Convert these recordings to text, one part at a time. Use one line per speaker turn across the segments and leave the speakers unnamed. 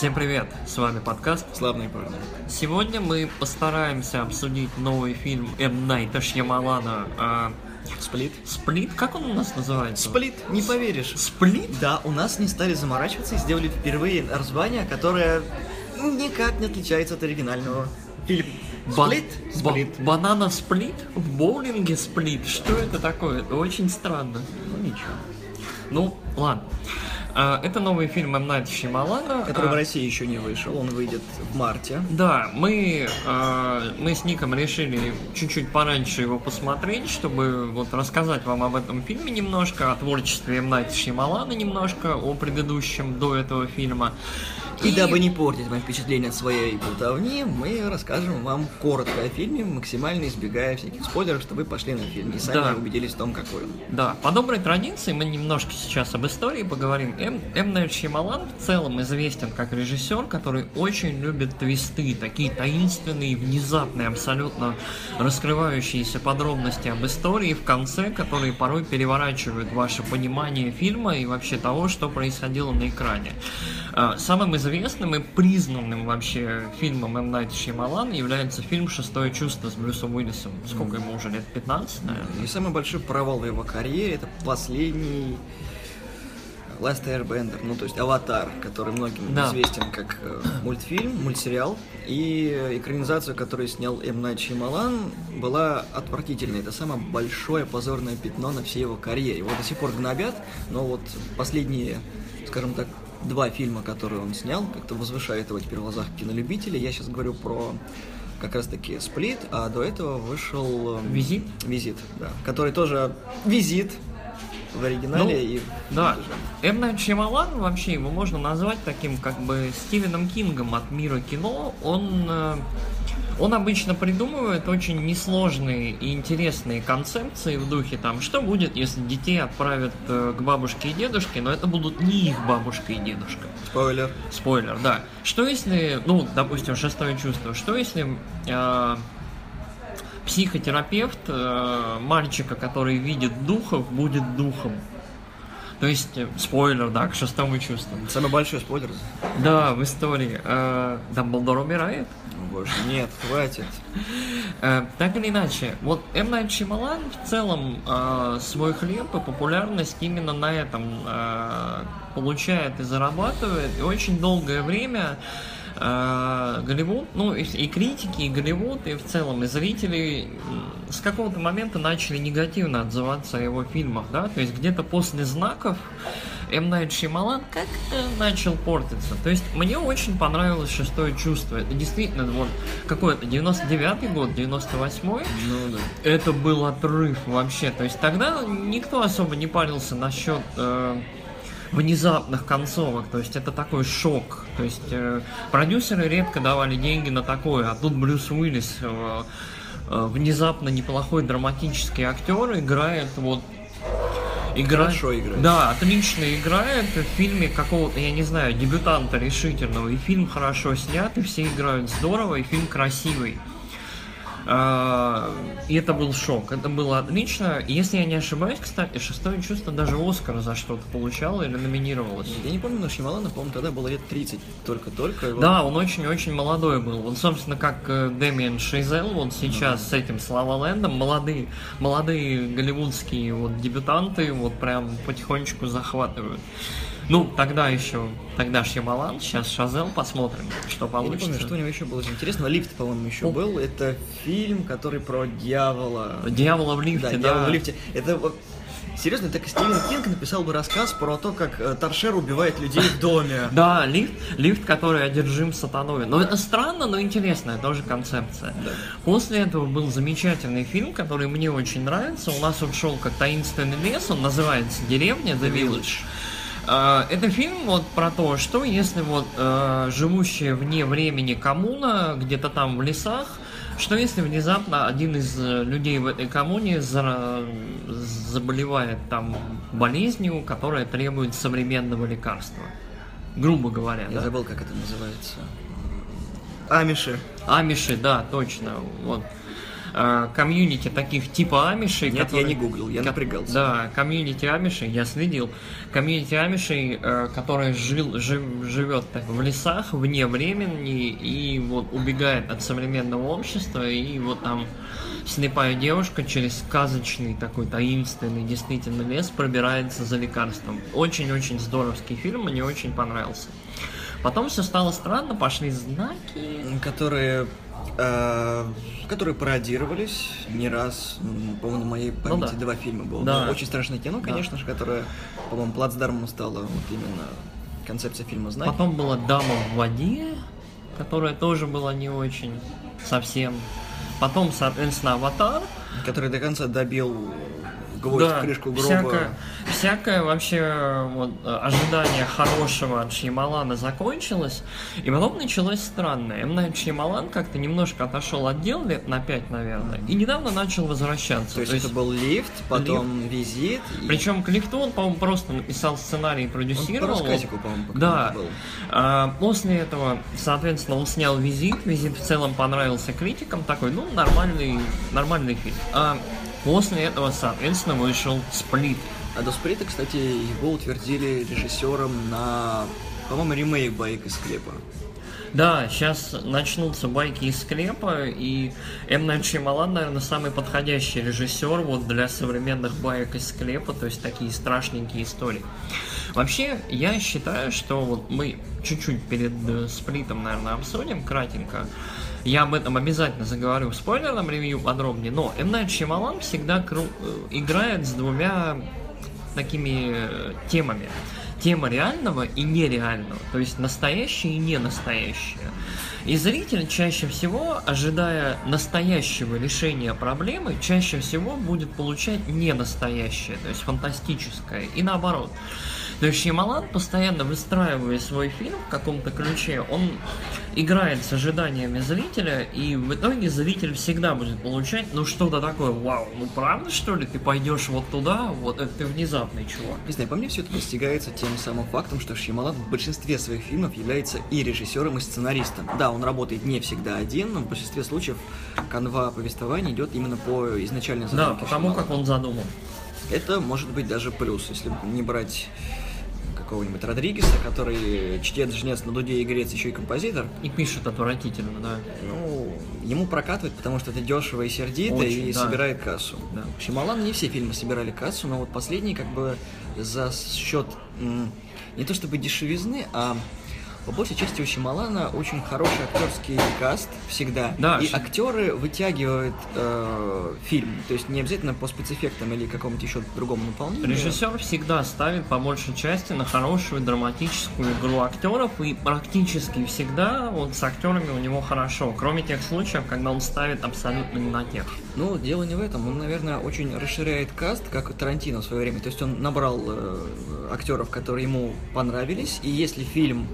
Всем привет, с вами подкаст
Славные парни.
Сегодня мы постараемся обсудить новый фильм М. Найта Шьямалана а,
Сплит.
Сплит? Как он у нас называется?
Сплит, не поверишь.
Сплит?
Да, у нас не стали заморачиваться и сделали впервые название, которое никак не отличается от оригинального фильма.
Ба-
Сплит?
ба-
Сплит.
банана сплит? В боулинге сплит? Что это такое? Это очень странно.
Ну ничего.
Ну, ладно. А, это новый фильм М. Найта Шьямалана.
Который
А,
в России еще не вышел, он выйдет в марте.
Да, мы, э, мы с Ником решили чуть-чуть пораньше его посмотреть, чтобы вот рассказать вам об этом фильме немножко, о творчестве М. Найта Шьямалана немножко, о предыдущем до этого фильма.
И, дабы не портить мои впечатления от своей болтовни, мы расскажем вам коротко о фильме, максимально избегая всяких спойлеров, чтобы вы пошли на фильм и сами
Да.
убедились в том, какой он.
Да, по доброй традиции мы немножко сейчас об истории поговорим. М. М. Найт Шьямалан в целом известен как режиссер, который очень любит твисты, такие таинственные, внезапные, абсолютно раскрывающиеся подробности об истории в конце, которые порой переворачивают ваше понимание фильма и вообще того, что происходило на экране. А, Самым известным и признанным вообще фильмом М. Найта Шьямалана является фильм «Шестое чувство» с Брюсом Уиллисом. Сколько ему уже лет? 15, наверное?
И самый большой провал в его карьере это последний Last Airbender, ну то есть Аватар, который многим
Да.
известен как э, мультфильм, мультсериал, и э, экранизацию, которую снял М. Найт Шьямалан, была отвратительной. Это самое большое позорное пятно на всей его карьере. Его до сих пор гнобят, но вот последние, скажем так, два фильма, которые он снял, как-то возвышает его теперь в глазах кинолюбителей. Я сейчас говорю про как раз таки Сплит, а до этого вышел э,
Визит?
Визит, да. Который тоже визит в оригинале
Ну,
и
Да. Найт Шьямалан, вообще его можно назвать таким как бы Стивеном Кингом от мира кино. Он, э, он обычно придумывает очень несложные и интересные концепции в духе там, что будет, если детей отправят э, к бабушке и дедушке, но это будут не их бабушка и дедушка.
Спойлер.
Спойлер, да. Что если, ну, допустим, шестое чувство, что если э, психотерапевт э, мальчика, который видит духов, будет духом? То есть, э, спойлер, да, к шестому чувству.
Самый большой спойлер.
Да, в истории. Э, Дамблдор умирает.
Ну, Больше нет, хватит.
Э, так или иначе, вот М. Найт Шьямалан в целом э, свой хлеб и популярность именно на этом э, получает и зарабатывает. И очень долгое время Голливуд, ну и, и критики, и Голливуд, и в целом и зрители с какого-то момента начали негативно отзываться о его фильмах, да, то есть где-то после знаков М. Найт Шьямалан как-то начал портиться. То есть мне очень понравилось «Шестое чувство». Это действительно вот какой-то 99-й год, 98-й.
Ну да.
Это был отрыв вообще. То есть тогда никто особо не парился насчет э, внезапных концовок. То есть это такой шок. То есть э, продюсеры редко давали деньги на такое, а тут Брюс Уиллис э, э, внезапно неплохой драматический актер играет вот Играет,
Хорошо играет.
Да, отлично играет в фильме какого-то, я не знаю, дебютанта решительного. И фильм хорошо снят, и все играют здорово, и фильм красивый. А, И это был шок, это было отлично. Если я не ошибаюсь, кстати, шестое чувство даже Оскар за что-то получало или номинировалось.
Я не помню, но Шьямалана, по-моему, тогда было лет 30 только-только. вот
Да, он очень-очень молодой был. Он, собственно, как э, Дэмиан Шейзел, вот сейчас с этим Слава Лэндом, молодые, молодые голливудские вот дебютанты вот прям потихонечку захватывают. Ну, тогда еще, тогда Шьямалан, сейчас Шазел, посмотрим, что
Я не
получится.
помню, что у него еще было интересного. Лифт, по-моему, еще
О.
был. Это фильм, который про дьявола.
Дьявола в лифте,
Да,
да.
дьявол в лифте. Это вот- Серьезно, так Стивен Кинг написал бы рассказ про то, как э, Торшер убивает людей в доме.
Да, лифт, лифт, который одержим сатаной. Но это странно, но интересная тоже концепция.
Да.
После этого был замечательный фильм, который мне очень нравится. У нас он шел как таинственный лес, он называется Деревня The Village. А, Это фильм вот про то, что если вот э, живущая вне времени коммуна, где-то там в лесах, что если внезапно один из э, людей в этой коммуне за- заболевает там болезнью, которая требует современного лекарства? Грубо говоря,
Я
да.
забыл, как это называется. Амиши.
Амиши, да, точно. Вот. Э, комьюнити таких типа амишей.
Нет,
которые-
я не гуглил, я напрягался.
Да, комьюнити амишей, я следил. Комьюнити амишей, э, которая жил, жив- живет так в лесах, вне времени, и вот убегает от современного общества, и вот там слепая девушка через сказочный такой таинственный действительно лес пробирается за лекарством. Очень-очень здоровский фильм, мне очень понравился. Потом все стало странно, пошли знаки.
которые, э, которые пародировались не раз. По-моему, на моей памяти
Ну да.
два фильма было.
Да.
Ну, Очень страшное кино,
Да.
конечно же, которое, по-моему, плацдармом стало вот именно концепция фильма «Знаки».
Потом была Дама в воде, которая тоже была не очень совсем. Потом, соответственно, Аватар.
Который до конца добил гвоздь в крышку гроба.
всякое, всякое вообще вот, ожидание хорошего от Шьямалана закончилось, и потом началось странное. М. Найт Шьямалан как-то немножко отошел от дел лет на пять, наверное, и недавно начал возвращаться.
То есть, это был лифт, потом визит. и-
Причем к лифту он, по-моему, просто написал сценарий и
Он по
продюсировал.
по-моему, по
Да.
был.
А, после этого, соответственно, он снял визит. Визит в целом понравился критикам. Такой, ну, нормальный, нормальный фильм. А после этого, соответственно, вышел Сплит.
А до Сприта, кстати, его утвердили режиссером на, по-моему, ремейк «Байк из склепа».
Да, сейчас начнутся байки из склепа, и М. Найт наверное, самый подходящий режиссер вот для современных баек из склепа, то есть такие страшненькие истории. Вообще, я считаю, что вот мы чуть-чуть перед э, сплитом, наверное, обсудим кратенько. Я об этом обязательно заговорю в спойлерном ревью подробнее, но М. Найт Шьямалан всегда кру- э, играет с двумя такими э, темами. Тема реального и нереального, то есть настоящее и не настоящее. И зритель чаще всего, ожидая настоящего решения проблемы, чаще всего будет получать не настоящее, то есть фантастическое, и наоборот. То есть Шьямалан, постоянно выстраивая свой фильм в каком-то ключе, он играет с ожиданиями зрителя, и в итоге зритель всегда будет получать, ну что-то такое, вау, ну правда что ли, ты пойдешь вот туда, вот это ты внезапный чувак.
Не знаю, по мне все это достигается тем самым фактом, что Шьямалан в большинстве своих фильмов является и режиссером, и сценаристом. Да, он работает не всегда один, но в большинстве случаев канва повествования идет именно по изначальной
Да,
задумке
потому
Шьямалана.
как он задумал.
Это может быть даже плюс, если не брать какого-нибудь Родригеса, который чтец, жнец на дуде и грец, еще и композитор.
И пишет отвратительно, да.
Ну, ему прокатывает, потому что это дешево и сердито,
Очень,
и
да.
собирает кассу.
Да.
Шималан не все фильмы собирали кассу, но вот последний как бы за счет не то чтобы дешевизны, а по большей части у Шималана очень хороший актерский каст всегда.
Да,
и
Ши-
актеры вытягивают э, фильм. То есть не обязательно по спецэффектам или какому-то еще другому наполнению.
Режиссер всегда ставит по большей части на хорошую драматическую игру актеров, и практически всегда вот с актерами у него хорошо, кроме тех случаев, когда он ставит абсолютно не на тех.
Ну, дело не в этом. Он, наверное, очень расширяет каст, как Тарантино в свое время. То есть он набрал э, актеров, которые ему понравились, и если фильм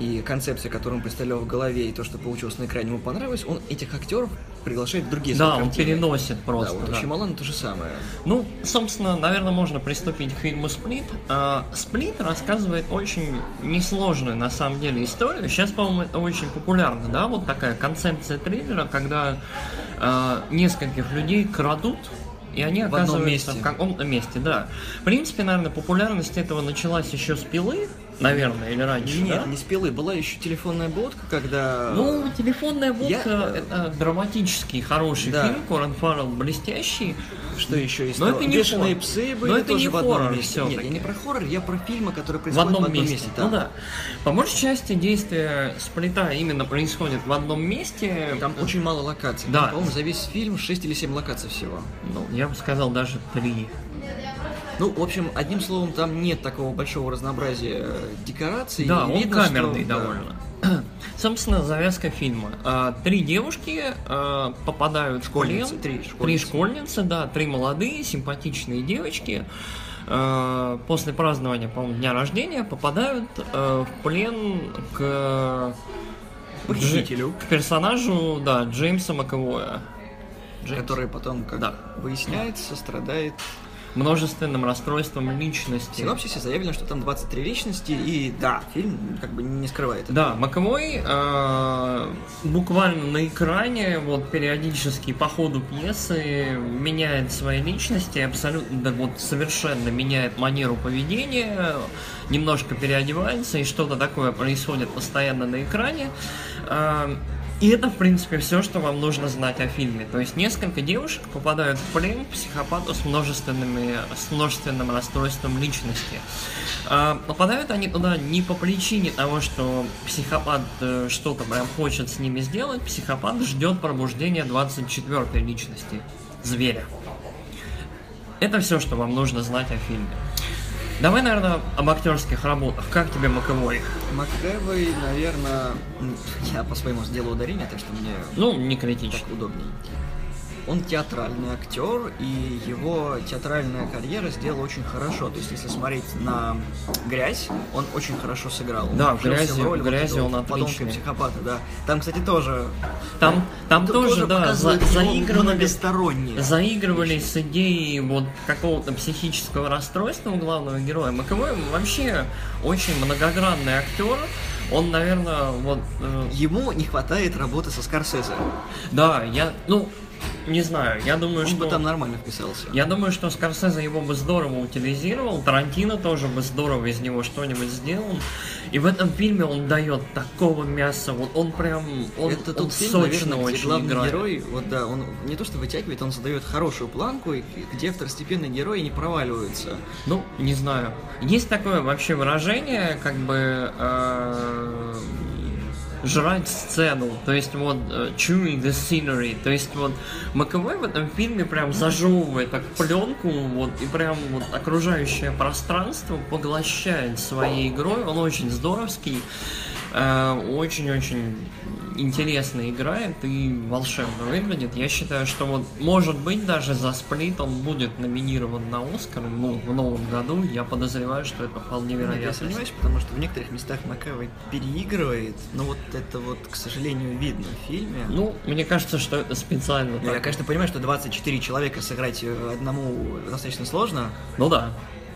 и концепция, которую он представлял в голове, и то, что получилось на экране, ему понравилось, он этих актеров приглашает в другие
Да, он переносит
Да,
просто.
вот
да.
у Шьямалана то же самое.
Ну, собственно, наверное, можно приступить к фильму «Сплит». А, «Сплит» рассказывает очень несложную, на самом деле, историю. Сейчас, по-моему, это очень популярно, да, вот такая концепция триллера, когда а, нескольких людей крадут, и они
В одном
оказываются
месте.
в каком-то месте, да. В принципе, наверное, популярность этого началась еще с «Пилы», наверное, или раньше,
Нет,
да?
не спелый. Была еще телефонная будка, когда...
Ну, телефонная будка
Я, э,
это драматический, хороший
да.
фильм, Корен Фаррелл блестящий.
Что еще есть?
Но
Ну,
это не
Бешеные
хоррор.
псы
Но
были
это
тоже
не
в одном
хоррор
месте.
всё-таки.
Нет, я не про хоррор, я про фильмы, которые
В
происходят
одном месте.
да.
Ну да. По большей части действие сплита именно происходит в одном месте.
Там очень мало локаций.
Да.
По-моему, за весь фильм 6 или 7 локаций всего.
Ну, я бы сказал, даже три.
Ну, в общем, одним словом, там нет такого большого разнообразия э, декораций.
Да,
и
он
видно,
камерный
что- да.
довольно. Собственно, завязка фильма. А, Три девушки а, попадают в плен.
Школьницы, три
Три
школьницы.
школьницы, да, три молодые, симпатичные девочки. а, После празднования, по-моему, дня рождения попадают а, в плен к
Похитителю.
к персонажу, да, Джеймса Маковоя.
Который потом, как
Да.
выясняется, страдает
множественным расстройством личности.
В синопсисе заявлено, что там 23 личности, и да, фильм как бы не скрывает. это.
Да, Маковой э, буквально на экране, вот периодически по ходу пьесы меняет свои личности, абсолютно, да, вот совершенно меняет манеру поведения, немножко переодевается, и что-то такое происходит постоянно на экране. Э, и это, в принципе, все, что вам нужно знать о фильме. То есть несколько девушек попадают в плен психопату с, множественными, с множественным расстройством личности. А, попадают они туда не по причине того, что психопат э, что-то прям хочет с ними сделать. Психопат ждет пробуждения 24-й личности, зверя. Это все, что вам нужно знать о фильме. Давай, наверное, об актерских работах. Как тебе Маковой?
МакЭвой, наверное, я по-своему сделаю ударение, так что мне
Ну, не критично.
так удобнее. Он театральный актер, и его театральная карьера сделала очень хорошо. То есть, если смотреть на грязь, он очень хорошо сыграл.
Да, в «Грязи-
роль
в
вот
«Грязи»
этого
он отличный.
психопата, да. Там, кстати, тоже
Там, там
т-
тоже, да, за, заигрывали, заигрывали с идеей вот какого-то психического расстройства у главного героя. Маковой вообще очень многогранный актер. Он, наверное, вот... э,
Ему не хватает работы со Скорсезе.
да, я, ну, не знаю, я думаю,
Он
что...
бы там нормально вписался.
Я думаю, что Скорсезе его бы здорово утилизировал, Тарантино тоже бы здорово из него что-нибудь сделал. И в этом фильме он дает такого мяса, вот он прям, он,
это
он
тот фильм,
сочно
наверное, где
очень
главный
играет.
герой, вот да, он не то что вытягивает, он задает хорошую планку, где второстепенные герои не проваливаются.
Ну, не знаю. Есть такое вообще выражение, как бы э, жрать сцену, то есть вот э, chewing the scenery, то есть вот Маковой в этом фильме прям зажевывает так пленку, вот и прям вот окружающее пространство поглощает своей игрой, он очень здоровский, э, очень-очень интересно играет и волшебно выглядит. Я считаю, что вот может быть даже за сплит он будет номинирован на Оскар ну, в новом году. Я подозреваю, что это вполне
Нет, я
вероятно.
сомневаюсь, потому что в некоторых местах Макэвой переигрывает, но вот это вот, к сожалению, видно в фильме.
Ну, мне кажется, что это специально.
Ну, я,
так.
конечно, понимаю, что 24 человека сыграть э, одному достаточно сложно,
Ну да.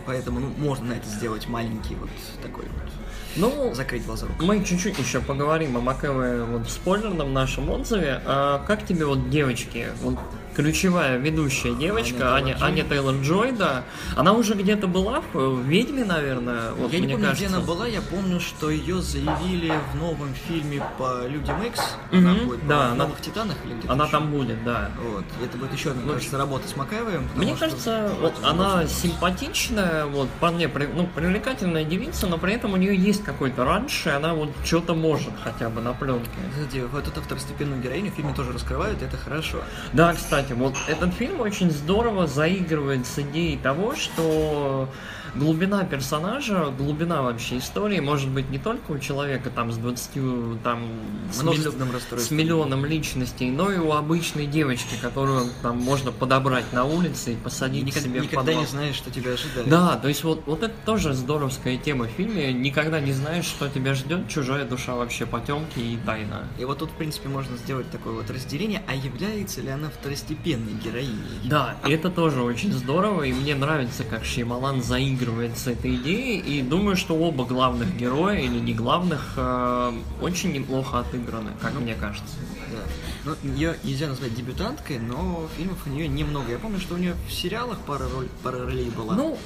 Поэтому ну, можно на это сделать маленький вот такой вот,
Ну,
закрыть глаза рукой.
мы чуть-чуть еще поговорим о Макэве вот в спойлерном нашем отзыве. А как тебе вот девочки, вот ключевая ведущая девочка,
Аня
Аня, Тейлор Джой, да, она уже где-то была в, в Ведьме, наверное, вот
я
мне
не помню,
кажется.
где она была, я помню, что ее заявили в новом фильме по Людям Икс. Она
Мгм,
будет
да, она-
Новых Титанах или где-то
Она
еще.
там будет, да.
Вот. Это будет еще одна,
Ну,
кажется, работа с Макаевым.
Мне
что
кажется, вот она симпатичная, вот вполне при- ну, привлекательная девица, но при этом у нее есть какой-то раньше, она вот что-то может хотя бы на пленке.
Кстати, вот эту второстепенную героиню в фильме тоже раскрывают, это хорошо.
Да, кстати, вот этот фильм очень здорово заигрывает с идеей того, что глубина персонажа, глубина вообще истории может быть не только у человека там с 20, там, с,
Множественным
с миллионом личностей, но и у обычной девочки, которую там можно подобрать на улице и посадить к
никогда,
себе в
никогда
подвал.
не знаешь, что тебя ожидает.
Да, то есть вот, вот это тоже здоровская тема в фильме. Никогда не знаешь, что тебя ждет, чужая душа вообще потемки и тайна.
И вот тут, в принципе, можно сделать такое вот разделение, а является ли она второстепенной героиней?
Да, и это тоже очень здорово, и мне нравится, как Шеймалан заигрывает с этой идеей, и думаю, что оба главных героя, или не главных, э, очень неплохо отыграны, как мне кажется.
Да. Ну, ее нельзя назвать дебютанткой, но фильмов у нее немного. Я помню, что у нее в сериалах пара, роль, пара ролей была.
Ну,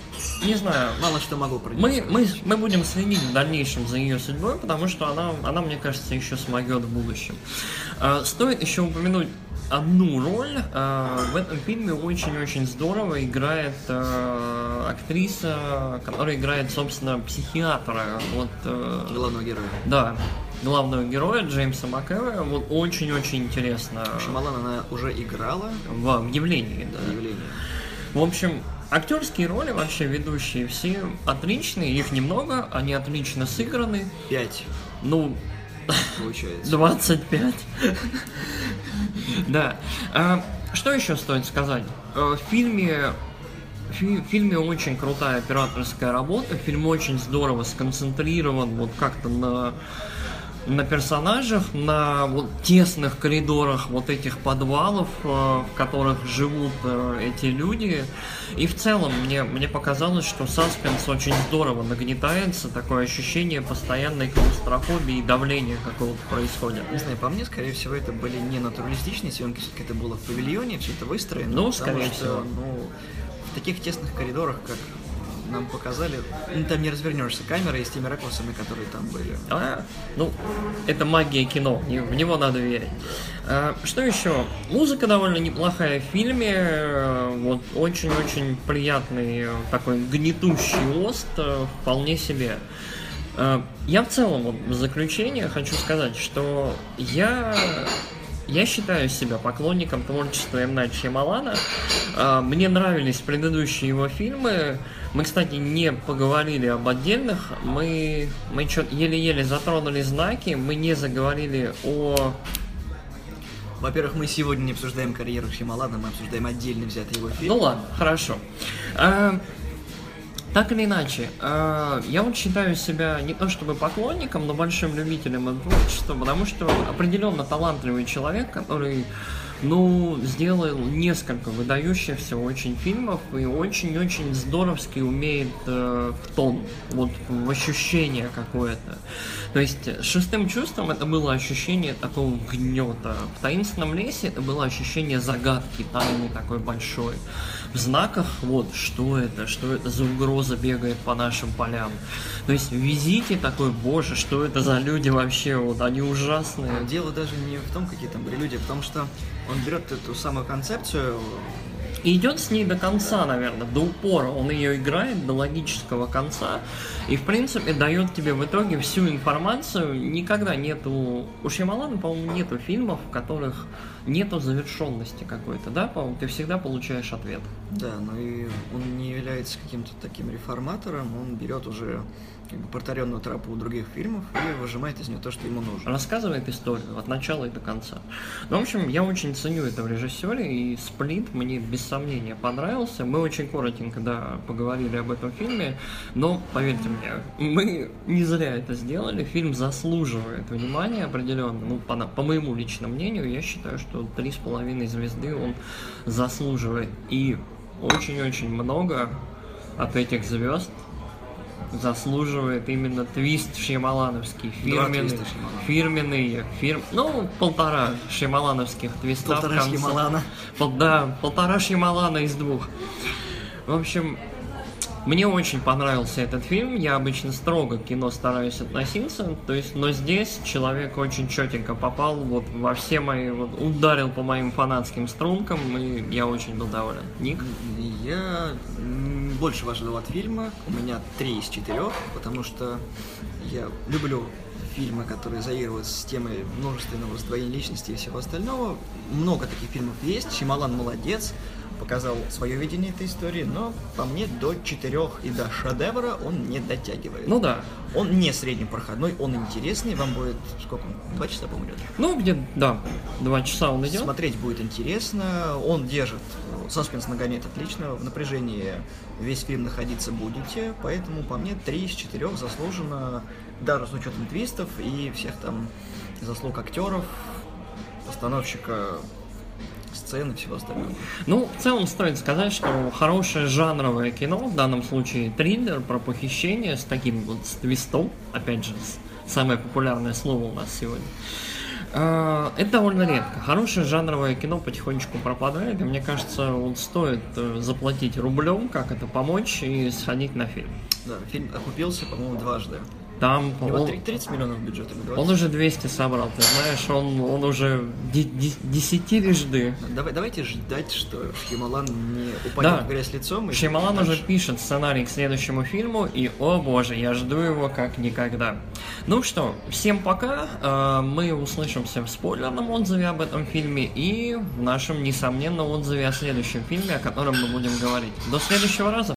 не знаю,
мало что могу про
мы, мы, мы будем следить в дальнейшем за ее судьбой, потому что она, она мне кажется, еще смогет в будущем. А, Стоит еще упомянуть одну роль. А, В этом фильме очень-очень здорово играет а, актриса, которая играет, собственно, психиатра. Вот, э,
Главного героя.
да, главного героя Джеймса МcЭвоя. Вот очень-очень интересно
Шамалан она уже играла
в явлении. Да.
в явлении.
В общем, актерские роли вообще ведущие все отличные, их немного, они отлично сыграны.
Пять,
Ну,
получается.
25. Да. А, Что еще стоит сказать? Э, В фильме фи- в фильме очень крутая операторская работа, фильм очень здорово сконцентрирован вот как-то на на персонажах, на вот тесных коридорах вот этих подвалов, э, в которых живут э, эти люди. И в целом мне, мне показалось, что саспенс очень здорово нагнетается, такое ощущение постоянной клаустрофобии и давления какого-то происходит.
Не знаю, по мне, скорее всего, это были не натуралистичные съемки, все-таки это было в павильоне, все это выстроено.
Ну, скорее что, всего.
Ну, в таких тесных коридорах, как нам показали, ну, там не развернешься камерой с теми ракурсами, которые там были.
А, ну, это магия кино, в него надо верить. А, что еще? Музыка довольно неплохая в фильме, э, вот очень-очень приятный э, такой гнетущий ост, э, вполне себе. Я в целом, вот, в заключение хочу сказать, что я я считаю себя поклонником творчества М. Найт Шьямалана. А, мне нравились предыдущие его фильмы. Мы, кстати, не поговорили об отдельных. Мы, мы еле-еле затронули знаки. Мы не заговорили о
во-первых, мы сегодня не обсуждаем карьеру Шьямалана, мы обсуждаем отдельно взятый его фильм.
Ну ладно, хорошо. А, так или иначе, э, я вот считаю себя не то чтобы поклонником, но большим любителем творчества, потому что определенно талантливый человек, который ну, сделал несколько выдающихся очень фильмов и очень-очень здоровски умеет э, в тон, вот в ощущение какое-то. То есть шестым чувством это было ощущение такого гнета. В таинственном лесе это было ощущение загадки, тайны такой большой. В знаках, вот, что это, что это за угроза бегает по нашим полям. То есть визите такой, боже, что это за люди вообще, вот, они ужасные.
Дело даже не в том, какие там люди, а в том, что он берет эту самую концепцию,
и идет с ней до конца, наверное, до упора. Он ее играет до логического конца. И, в принципе, дает тебе в итоге всю информацию. Никогда нету... У Шьямалана, по-моему, нету фильмов, в которых нету завершенности какой-то, да, по-моему, ты всегда получаешь ответ.
Да, но и он не является каким-то таким реформатором, он берет уже как бы повторенную тропу других фильмов и выжимает из нее то, что ему нужно.
Рассказывает историю от начала и до конца. Ну, в общем, я очень ценю это в режиссере, и «Сплит» мне без сомнения понравился. Мы очень коротенько, да, поговорили об этом фильме, но, поверьте мне, мы не зря это сделали. Фильм заслуживает внимания определенно. Ну, по, по моему личному мнению, я считаю, что три с половиной звезды он заслуживает. И очень-очень много от этих звезд заслуживает именно твист шьямалановский, фирменный, фирменный, фирм, ну, полтора шьямалановских твиста
полтора в конце.
Пол, да, полтора шьямалана из двух. В общем, мне очень понравился этот фильм, я обычно строго к кино стараюсь относиться, то есть, но здесь человек очень четенько попал вот во все мои, вот ударил по моим фанатским стрункам, и я очень был доволен. Ник?
Я больше ждал от фильма, у меня три из четырех, потому что я люблю фильмы, которые заигрывают с темой множественного раздвоения личности и всего остального. Много таких фильмов есть, Шималан молодец, показал свое видение этой истории, но по мне до четырех и до шедевра он не дотягивает.
Ну да.
Он не среднепроходной, он интересный, вам будет сколько? Два часа, по-моему, идет?
Ну, где, да, два часа он идет.
Смотреть будет интересно, он держит, саспенс нагоняет отлично, в напряжении весь фильм находиться будете, поэтому по мне три из четырех заслуженно, даже с учетом твистов и всех там заслуг актеров, постановщика сцены и всего остального.
Ну, в целом стоит сказать, что хорошее жанровое кино, в данном случае триллер про похищение с таким вот с твистом, опять же, самое популярное слово у нас сегодня, а, это довольно редко. Хорошее жанровое кино потихонечку пропадает, и мне кажется, вот стоит э, заплатить рублем, как это помочь, и сходить на фильм.
Да, фильм окупился, по-моему, дважды.
Там
он, 30 миллионов бюджета.
Он уже 200 собрал, ты знаешь, он, он уже десятирежды.
Давай, давайте ждать, что Шьямалан не упадет да. в грязь лицом.
Шьямалан дальше. уже пишет сценарий к следующему фильму, и, о боже, я жду его как никогда. Ну что, всем пока, э, мы услышимся в спойлерном отзыве об этом фильме и в нашем, несомненно, отзыве о следующем фильме, о котором мы будем говорить. До следующего раза!